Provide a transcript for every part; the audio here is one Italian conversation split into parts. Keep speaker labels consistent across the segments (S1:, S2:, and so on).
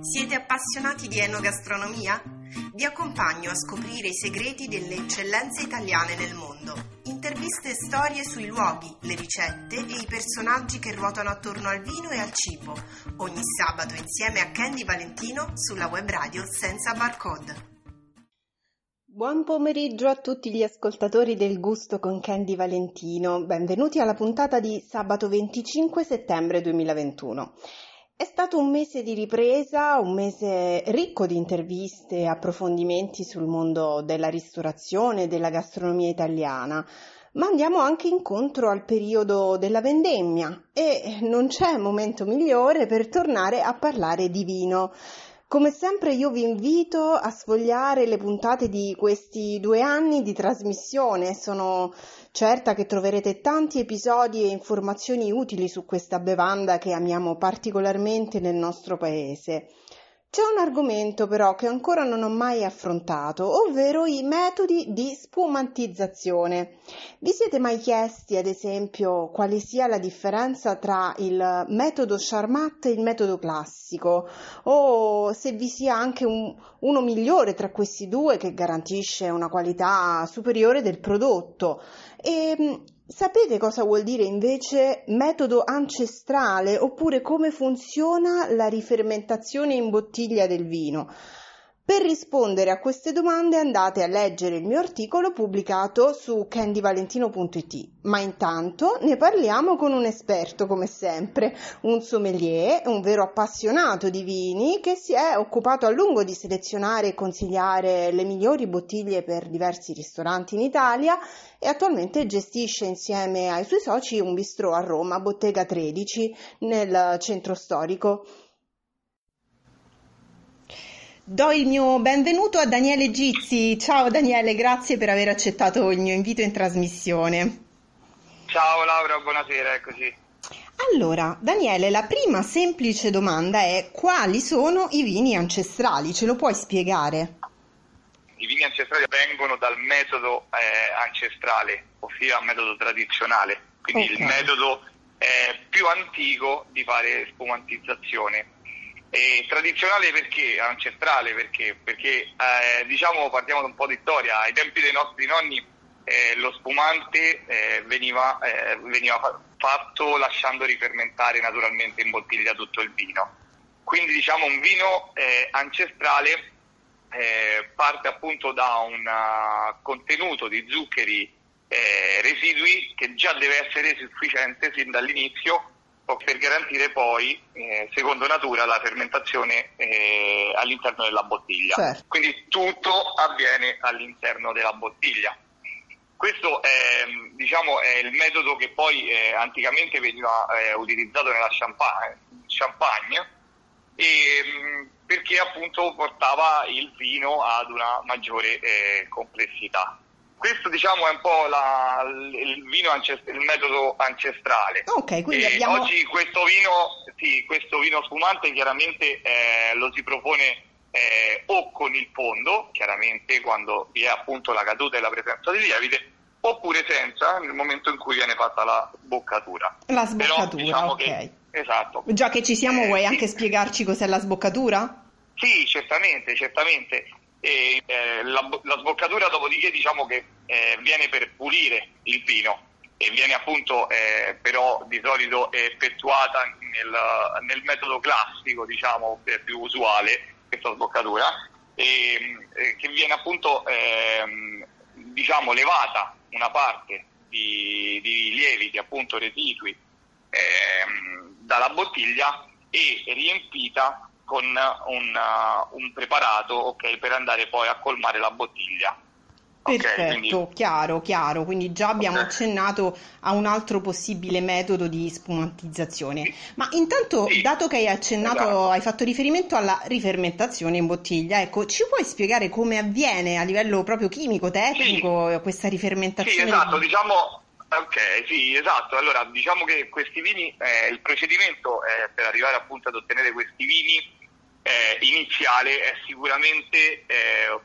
S1: Siete appassionati di enogastronomia? Vi accompagno a scoprire i segreti delle eccellenze italiane nel mondo. Interviste e storie sui luoghi, le ricette e i personaggi che ruotano attorno al vino e al cibo. Ogni sabato insieme a Candy Valentino sulla web radio senza barcode. Buon pomeriggio a tutti gli ascoltatori del Gusto con Candy Valentino. Benvenuti alla puntata di sabato 25 settembre 2021. È stato un mese di ripresa, un mese ricco di interviste e approfondimenti sul mondo della ristorazione e della gastronomia italiana, ma andiamo anche incontro al periodo della vendemmia e non c'è momento migliore per tornare a parlare di vino. Come sempre io vi invito a sfogliare le puntate di questi due anni di trasmissione, sono certa che troverete tanti episodi e informazioni utili su questa bevanda che amiamo particolarmente nel nostro paese. C'è un argomento però che ancora non ho mai affrontato, ovvero i metodi di spumantizzazione. Vi siete mai chiesti, ad esempio, quale sia la differenza tra il metodo Charmat e il metodo classico? O se vi sia anche un, uno migliore tra questi due che garantisce una qualità superiore del prodotto? E Sapete cosa vuol dire invece metodo ancestrale oppure come funziona la rifermentazione in bottiglia del vino? Per rispondere a queste domande andate a leggere il mio articolo pubblicato su candyvalentino.it, ma intanto ne parliamo con un esperto come sempre, un sommelier, un vero appassionato di vini che si è occupato a lungo di selezionare e consigliare le migliori bottiglie per diversi ristoranti in Italia e attualmente gestisce insieme ai suoi soci un bistrò a Roma, Bottega 13, nel centro storico. Do il mio benvenuto a Daniele Gizzi. Ciao Daniele, grazie per aver accettato il mio invito in trasmissione.
S2: Ciao Laura, buonasera, eccoci.
S1: Allora, Daniele, la prima semplice domanda è quali sono i vini ancestrali? Ce lo puoi spiegare?
S2: I vini ancestrali vengono dal metodo eh, ancestrale, ossia il metodo tradizionale, quindi okay. il metodo eh, più antico di fare spumantizzazione e tradizionale perché? Ancestrale perché? Perché eh, diciamo partiamo da un po' di storia, ai tempi dei nostri nonni eh, lo spumante eh, veniva, eh, veniva, fatto lasciando rifermentare naturalmente in bottiglia tutto il vino. Quindi diciamo un vino eh, ancestrale eh, parte appunto da un contenuto di zuccheri residui che già deve essere sufficiente sin dall'inizio per garantire poi, eh, secondo natura, la fermentazione eh, all'interno della bottiglia. Certo. Quindi tutto avviene all'interno della bottiglia. Questo è, diciamo, è il metodo che poi eh, anticamente veniva eh, utilizzato nella champagne, champagne e, mm, perché appunto portava il vino ad una maggiore eh, complessità. Questo diciamo è un po' la, il, vino ancest- il metodo ancestrale.
S1: Ok, quindi abbiamo...
S2: Oggi questo vino, sì, questo vino spumante chiaramente eh, lo si propone eh, o con il fondo, chiaramente quando vi è appunto la caduta e la presenza di lievite, oppure senza nel momento in cui viene fatta la boccatura.
S1: La sboccatura, Però, diciamo ok.
S2: Che, esatto.
S1: Già che ci siamo, eh, vuoi sì. anche spiegarci cos'è la sboccatura?
S2: Sì, certamente, certamente e eh, la, la, sboccatura dopodiché diciamo che eh, viene per pulire il vino e viene appunto eh, però di solito effettuata nel, nel metodo classico diciamo più usuale questa sboccatura e, che viene appunto ehm, diciamo levata una parte di, di lieviti appunto residui ehm, dalla bottiglia e riempita con un, uh, un preparato okay, per andare poi a colmare la bottiglia.
S1: Perfetto, okay, quindi... chiaro, chiaro. Quindi già abbiamo okay. accennato a un altro possibile metodo di spumantizzazione. Ma intanto, sì. dato che hai accennato, esatto. hai fatto riferimento alla rifermentazione in bottiglia, ecco, ci puoi spiegare come avviene a livello proprio chimico, tecnico, sì. questa rifermentazione?
S2: Sì, esatto, diciamo Ok, sì, esatto. Allora, diciamo che questi vini, eh, il procedimento eh, per arrivare appunto ad ottenere questi vini eh, iniziale è sicuramente eh,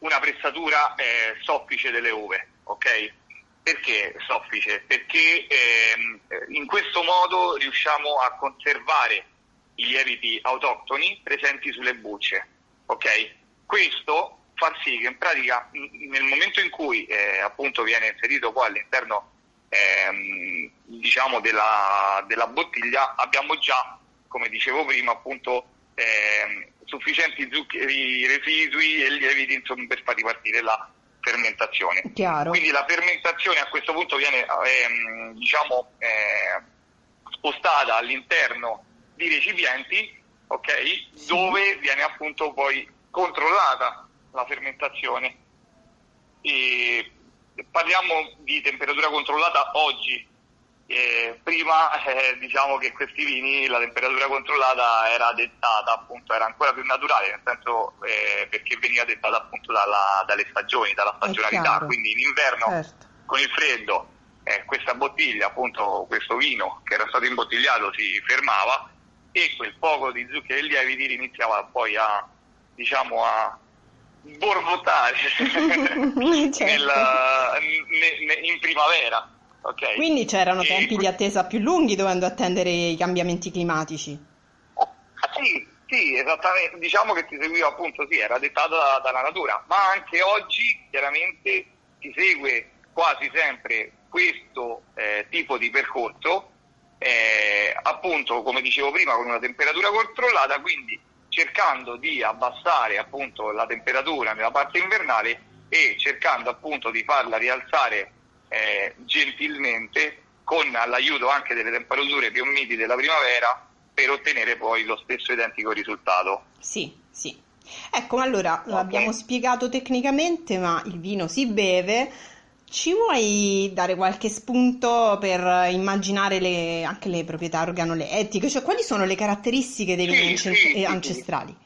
S2: una pressatura eh, soffice delle uve, ok? Perché soffice? Perché ehm, in questo modo riusciamo a conservare i lieviti autoctoni presenti sulle bucce. Ok? Questo fa sì che in pratica nel momento in cui eh, appunto viene inserito poi all'interno ehm, diciamo della, della, bottiglia abbiamo già, come dicevo prima, appunto ehm, sufficienti zuccheri residui e lieviti insomma, per far ripartire la fermentazione.
S1: Chiaro.
S2: Quindi la fermentazione a questo punto viene ehm, diciamo, eh, spostata all'interno di recipienti okay, sì. dove viene appunto poi controllata la fermentazione. E parliamo di temperatura controllata oggi. Eh, prima eh, diciamo che questi vini la temperatura controllata era dettata appunto era ancora più naturale nel senso eh, perché veniva dettata appunto dalla, dalle stagioni dalla stagionalità quindi in inverno certo. con il freddo eh, questa bottiglia appunto questo vino che era stato imbottigliato si fermava e quel poco di zuccheri e lieviti iniziava poi a diciamo a borbottare certo. nel, ne, ne, in primavera. Okay?
S1: Quindi c'erano e tempi di attesa più lunghi dovendo attendere i cambiamenti climatici?
S2: Sì, sì, esattamente. Diciamo che si seguiva appunto, sì, era dettato da, dalla natura, ma anche oggi chiaramente si segue quasi sempre questo eh, tipo di percorso, eh, appunto come dicevo prima, con una temperatura controllata, quindi cercando di abbassare appunto la temperatura nella parte invernale e cercando appunto di farla rialzare eh, gentilmente con l'aiuto anche delle temperature più miti della primavera per ottenere poi lo stesso identico risultato.
S1: Sì, sì. Ecco, allora okay. l'abbiamo spiegato tecnicamente, ma il vino si beve ci vuoi dare qualche spunto per immaginare le, anche le proprietà organolettiche? Cioè, quali sono le caratteristiche dei vini sì, sì, sì, ancestrali?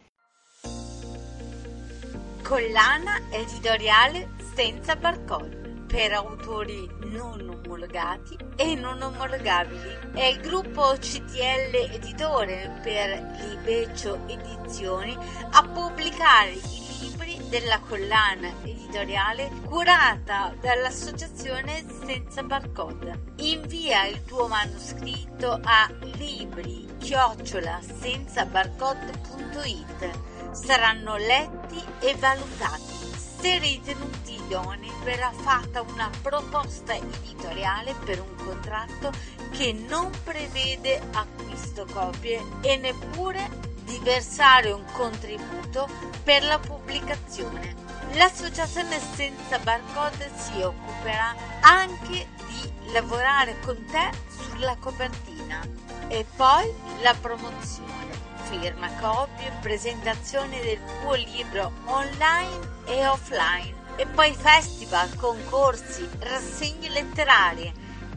S3: Collana editoriale senza barcode per autori non omologati e non omologabili. È il gruppo CTL Editore per Libeccio Edizioni a pubblicare i libri della collana editoriale curata dall'associazione Senza Barcode. Invia il tuo manoscritto a libri chiocciola. Saranno letti e valutati. Se ritenuti idonei verrà fatta una proposta editoriale per un contratto che non prevede acquisto copie e neppure di versare un contributo per la pubblicazione. L'associazione senza barcode si occuperà anche di lavorare con te sulla copertina e poi la promozione, firma copie, presentazione del tuo libro online e offline e poi festival, concorsi, rassegne letterarie.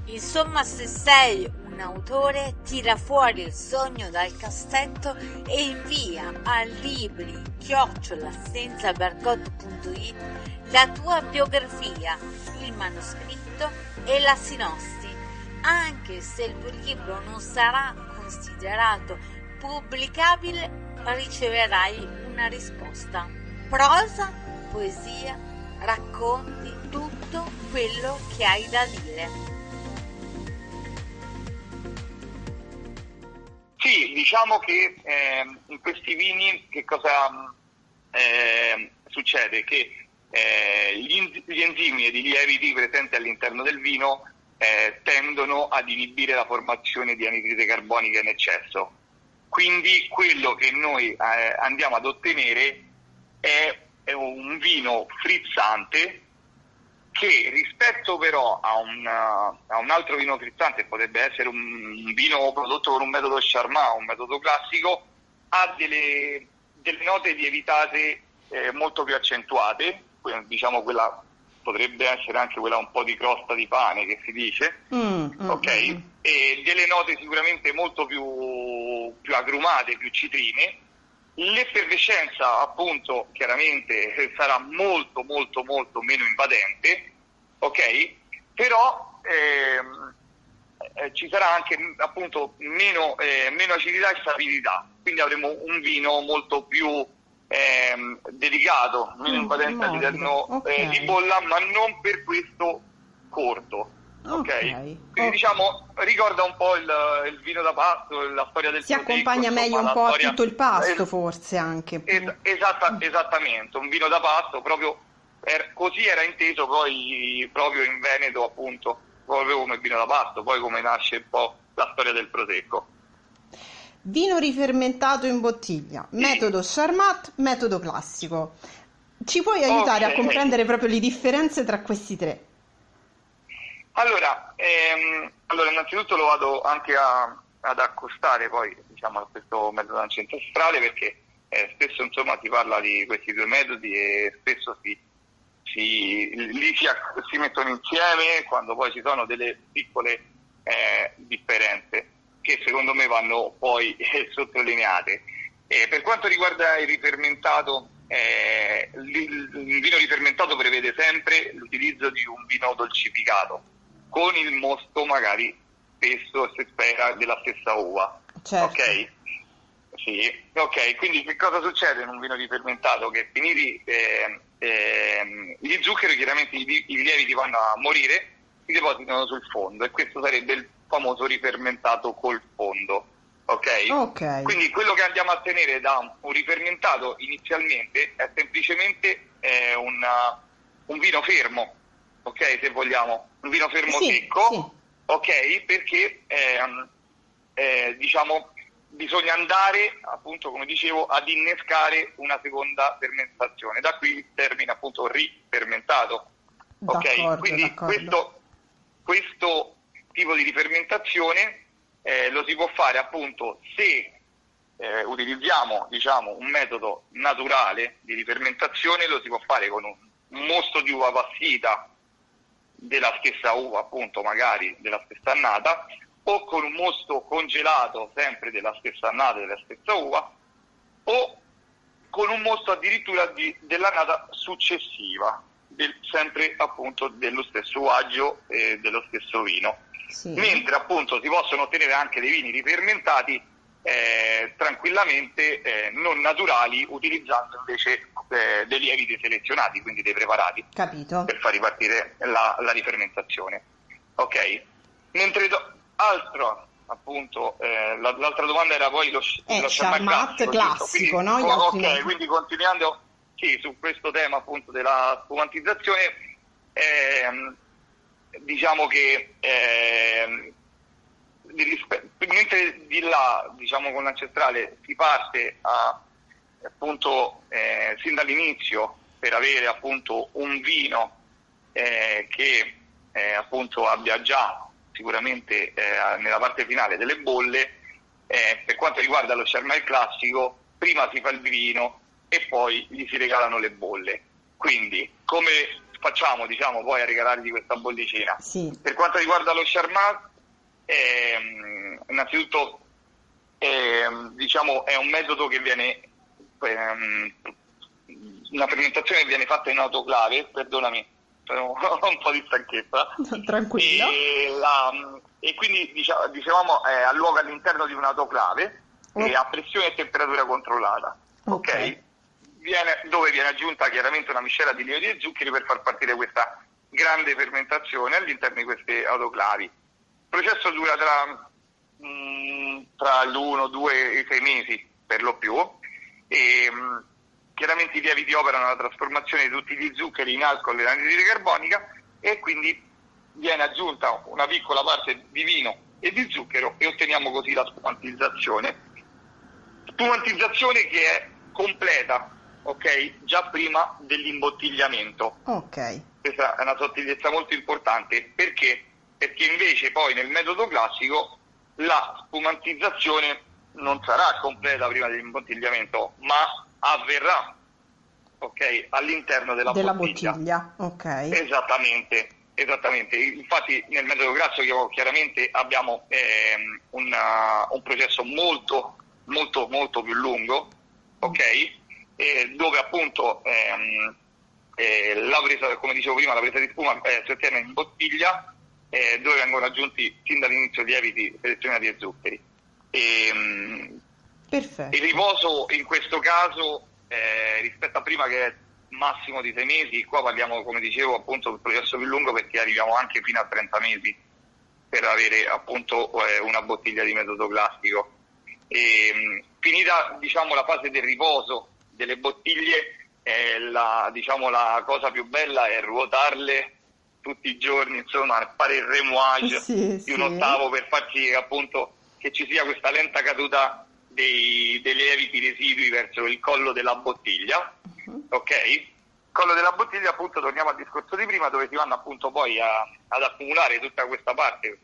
S3: Insomma, se sei autore tira fuori il sogno dal cassetto e invia a libri chiocciola senza barcode.it la tua biografia, il manoscritto e la sinossi. Anche se il tuo libro non sarà considerato pubblicabile, riceverai una risposta. Prosa, poesia, racconti tutto quello che hai da dire.
S2: Sì, diciamo che eh, in questi vini che cosa eh, succede? Che eh, gli, gli, enzimi ed i lieviti presenti all'interno del vino eh, tendono ad inibire la formazione di anidride carbonica in eccesso. Quindi quello che noi eh, andiamo ad ottenere è, è un vino frizzante che rispetto però a un, a un, altro vino frizzante, potrebbe essere un vino prodotto con un metodo Charmat, un metodo classico, ha delle, delle note lievitate eh, molto più accentuate, diciamo quella potrebbe essere anche quella un po' di crosta di pane che si dice, mm, mm ok? Mm, mm. E delle note sicuramente molto più, più agrumate, più citrine. L'effervescenza appunto chiaramente sarà molto molto molto meno invadente ok? Però ehm, eh, ci sarà anche appunto meno, eh, meno, acidità e stabilità, quindi avremo un vino molto più ehm, delicato, meno mm, invadente all'interno okay. eh, di bolla, ma non per questo corto. Okay. ok? Quindi oh. diciamo ricorda un po' il, il, vino da pasto, la storia del
S4: Si accompagna meglio un po' storia... a tutto il pasto, es- forse anche.
S2: Es- esatta- esattamente, un vino da pasto proprio er- così era inteso poi proprio in Veneto, appunto, proprio come vino da pasto, poi come nasce un po' la storia del prosecco.
S4: Vino rifermentato in bottiglia, sì. metodo Charmat, metodo classico. Ci puoi aiutare okay. a comprendere proprio le differenze tra questi tre?
S2: Allora, ehm, allora innanzitutto lo vado anche a, ad accostare poi diciamo, a questo metodo ancestrale perché eh, spesso insomma, si parla di questi due metodi e spesso si, si, li si, si, mettono insieme quando poi ci sono delle piccole eh, differenze che secondo me vanno poi eh, sottolineate. per quanto riguarda il rifermentato, eh, il vino rifermentato prevede sempre l'utilizzo di un vino dolcificato con il mosto magari spesso si spera della stessa uva. Certo. Ok? Sì, ok, quindi che cosa succede in un vino rifermentato? Che finiti eh, eh, gli zuccheri, chiaramente i, i lieviti vanno a morire, si depositano sul fondo e questo sarebbe il famoso rifermentato col fondo. Okay?
S4: ok?
S2: Quindi quello che andiamo a tenere da un rifermentato inizialmente è semplicemente eh, una, un vino fermo, ok? Se vogliamo, un vino fermo sì, secco, sì. ok? Perché ehm, eh, diciamo bisogna andare, appunto, come dicevo, ad innescare una seconda fermentazione. Da qui il termine appunto rifermentato. Ok? Quindi questo, questo, tipo di rifermentazione eh, lo si può fare appunto se eh, utilizziamo diciamo, un metodo naturale di rifermentazione, lo si può fare con un mosto di uva passita della stessa uva, appunto magari della stessa annata, o con un mosto congelato sempre della stessa annata della stessa uva, o con un mosto addirittura di, dell'annata successiva, del, sempre appunto dello stesso uaggio e dello stesso vino. Sì. Mentre appunto si possono ottenere anche dei vini rifermentati eh, tranquillamente eh, non naturali utilizzando invece eh, dei lieviti selezionati, quindi dei preparati
S4: Capito.
S2: per far ripartire la, la rifermentazione. Ok, mentre do, altro appunto eh, la, l'altra domanda era poi lo,
S4: eh, lo classico, classico quindi, no?
S2: Oh, ok, quindi continuando sì, su questo tema appunto della spumantizzazione ehm, diciamo che ehm, mentre di là, diciamo con l'ancestrale, si parte a, appunto eh, sin dall'inizio per avere appunto un vino eh, che eh, appunto abbia già sicuramente eh, nella parte finale delle bolle, eh, per quanto riguarda lo Charmel classico, prima si fa il vino e poi gli si regalano le bolle. Quindi come facciamo diciamo poi a regalargli questa bollicina?
S4: Sì.
S2: Per quanto riguarda lo Charmat eh, innanzitutto eh, diciamo, è un metodo che viene, ehm, una fermentazione che viene fatta in autoclave, perdonami, ho un po' di stanchezza.
S4: Tranquillo.
S2: E, la, e quindi diciamo, dicevamo è a luogo all'interno di un'autoclave oh. a pressione e temperatura controllata. Ok? okay? Viene, dove viene aggiunta chiaramente una miscela di lieviti e zuccheri per far partire questa grande fermentazione all'interno di queste autoclavi processo dura tra, mh, mm, tra l'uno, due e sei mesi per lo più e mh, mm, chiaramente i lieviti operano la trasformazione di tutti gli zuccheri in alcol e anidride carbonica e quindi viene aggiunta una piccola parte di vino e di zucchero e otteniamo così la spumantizzazione. Spumantizzazione che è completa, ok? Già prima dell'imbottigliamento.
S4: Ok.
S2: Questa è una sottigliezza molto importante perché perché invece poi nel metodo classico la spumantizzazione non sarà completa prima dell'imbottigliamento, ma avverrà okay, all'interno della,
S4: della
S2: bottiglia.
S4: bottiglia. Okay.
S2: Esattamente, esattamente. Infatti nel metodo classico chiaramente abbiamo ehm, una, un processo molto, molto, molto più lungo, ok? E dove appunto ehm, eh, la presa, come dicevo prima, la presa di spuma eh, si ottiene in bottiglia eh, dove vengono aggiunti sin dall'inizio lieviti selezionati e zuccheri. E,
S4: Perfetto.
S2: Il riposo in questo caso eh, rispetto a prima che è massimo di sei mesi, qua parliamo come dicevo appunto del processo più lungo perché arriviamo anche fino a 30 mesi per avere appunto eh, una bottiglia di metodo classico. E, mm, finita diciamo, la fase del riposo delle bottiglie, eh, la, diciamo, la cosa più bella è ruotarle tutti i giorni, insomma, fare il remouage sì, di un ottavo per far sì appunto che ci sia questa lenta caduta dei, dei lieviti residui verso il collo della bottiglia, uh-huh. ok? Collo della bottiglia, appunto, torniamo al discorso di prima, dove si vanno appunto poi a, ad accumulare tutta questa parte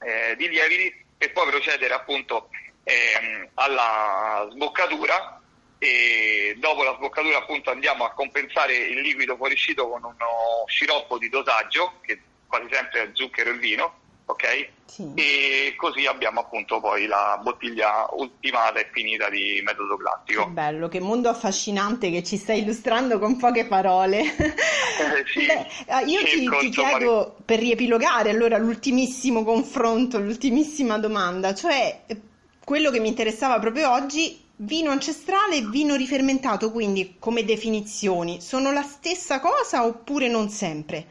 S2: eh, di lieviti e poi procedere appunto eh, alla sboccatura e dopo la sboccatura appunto andiamo a compensare il liquido fuoriuscito con uno sciroppo di dosaggio che quasi sempre è zucchero e vino ok? Sì. E così abbiamo appunto poi la bottiglia ultimata e finita di metodo classico.
S1: Che bello, che mondo affascinante che ci stai illustrando con poche parole.
S2: Eh, sì. Beh,
S1: eh, io ti, ti chiedo per riepilogare allora l'ultimissimo confronto, l'ultimissima domanda, cioè eh, quello che mi interessava proprio oggi Vino ancestrale e vino rifermentato, quindi come definizioni, sono la stessa cosa oppure non sempre?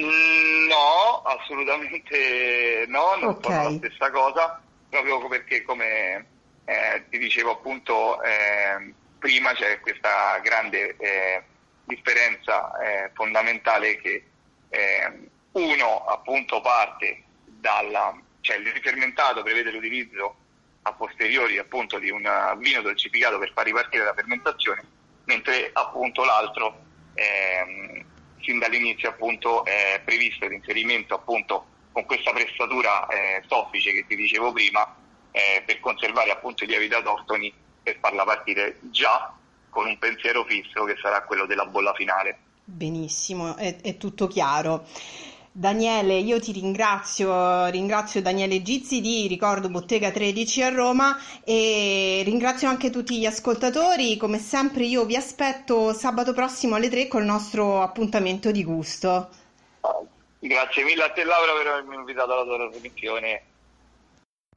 S2: Mm, no, assolutamente no, non okay. sono la stessa cosa, proprio perché come eh, ti dicevo appunto eh, prima c'è questa grande eh, differenza eh, fondamentale che eh, uno appunto parte dalla, cioè il rifermentato prevede l'utilizzo a posteriori appunto di un vino dolcificato per far ripartire la fermentazione, mentre appunto l'altro ehm, sin dall'inizio appunto è previsto l'inserimento appunto con questa pressatura eh, soffice che ti dicevo prima eh, per conservare appunto i lieviti autoctoni per farla partire già con un pensiero fisso che sarà quello della bolla finale.
S1: Benissimo, è, è tutto chiaro. Daniele, io ti ringrazio, ringrazio Daniele Gizzi di Ricordo Bottega 13 a Roma e ringrazio anche tutti gli ascoltatori. Come sempre io vi aspetto sabato prossimo alle 3 col nostro appuntamento di gusto.
S2: Grazie mille a te Laura per avermi invitato alla tua trasmissione.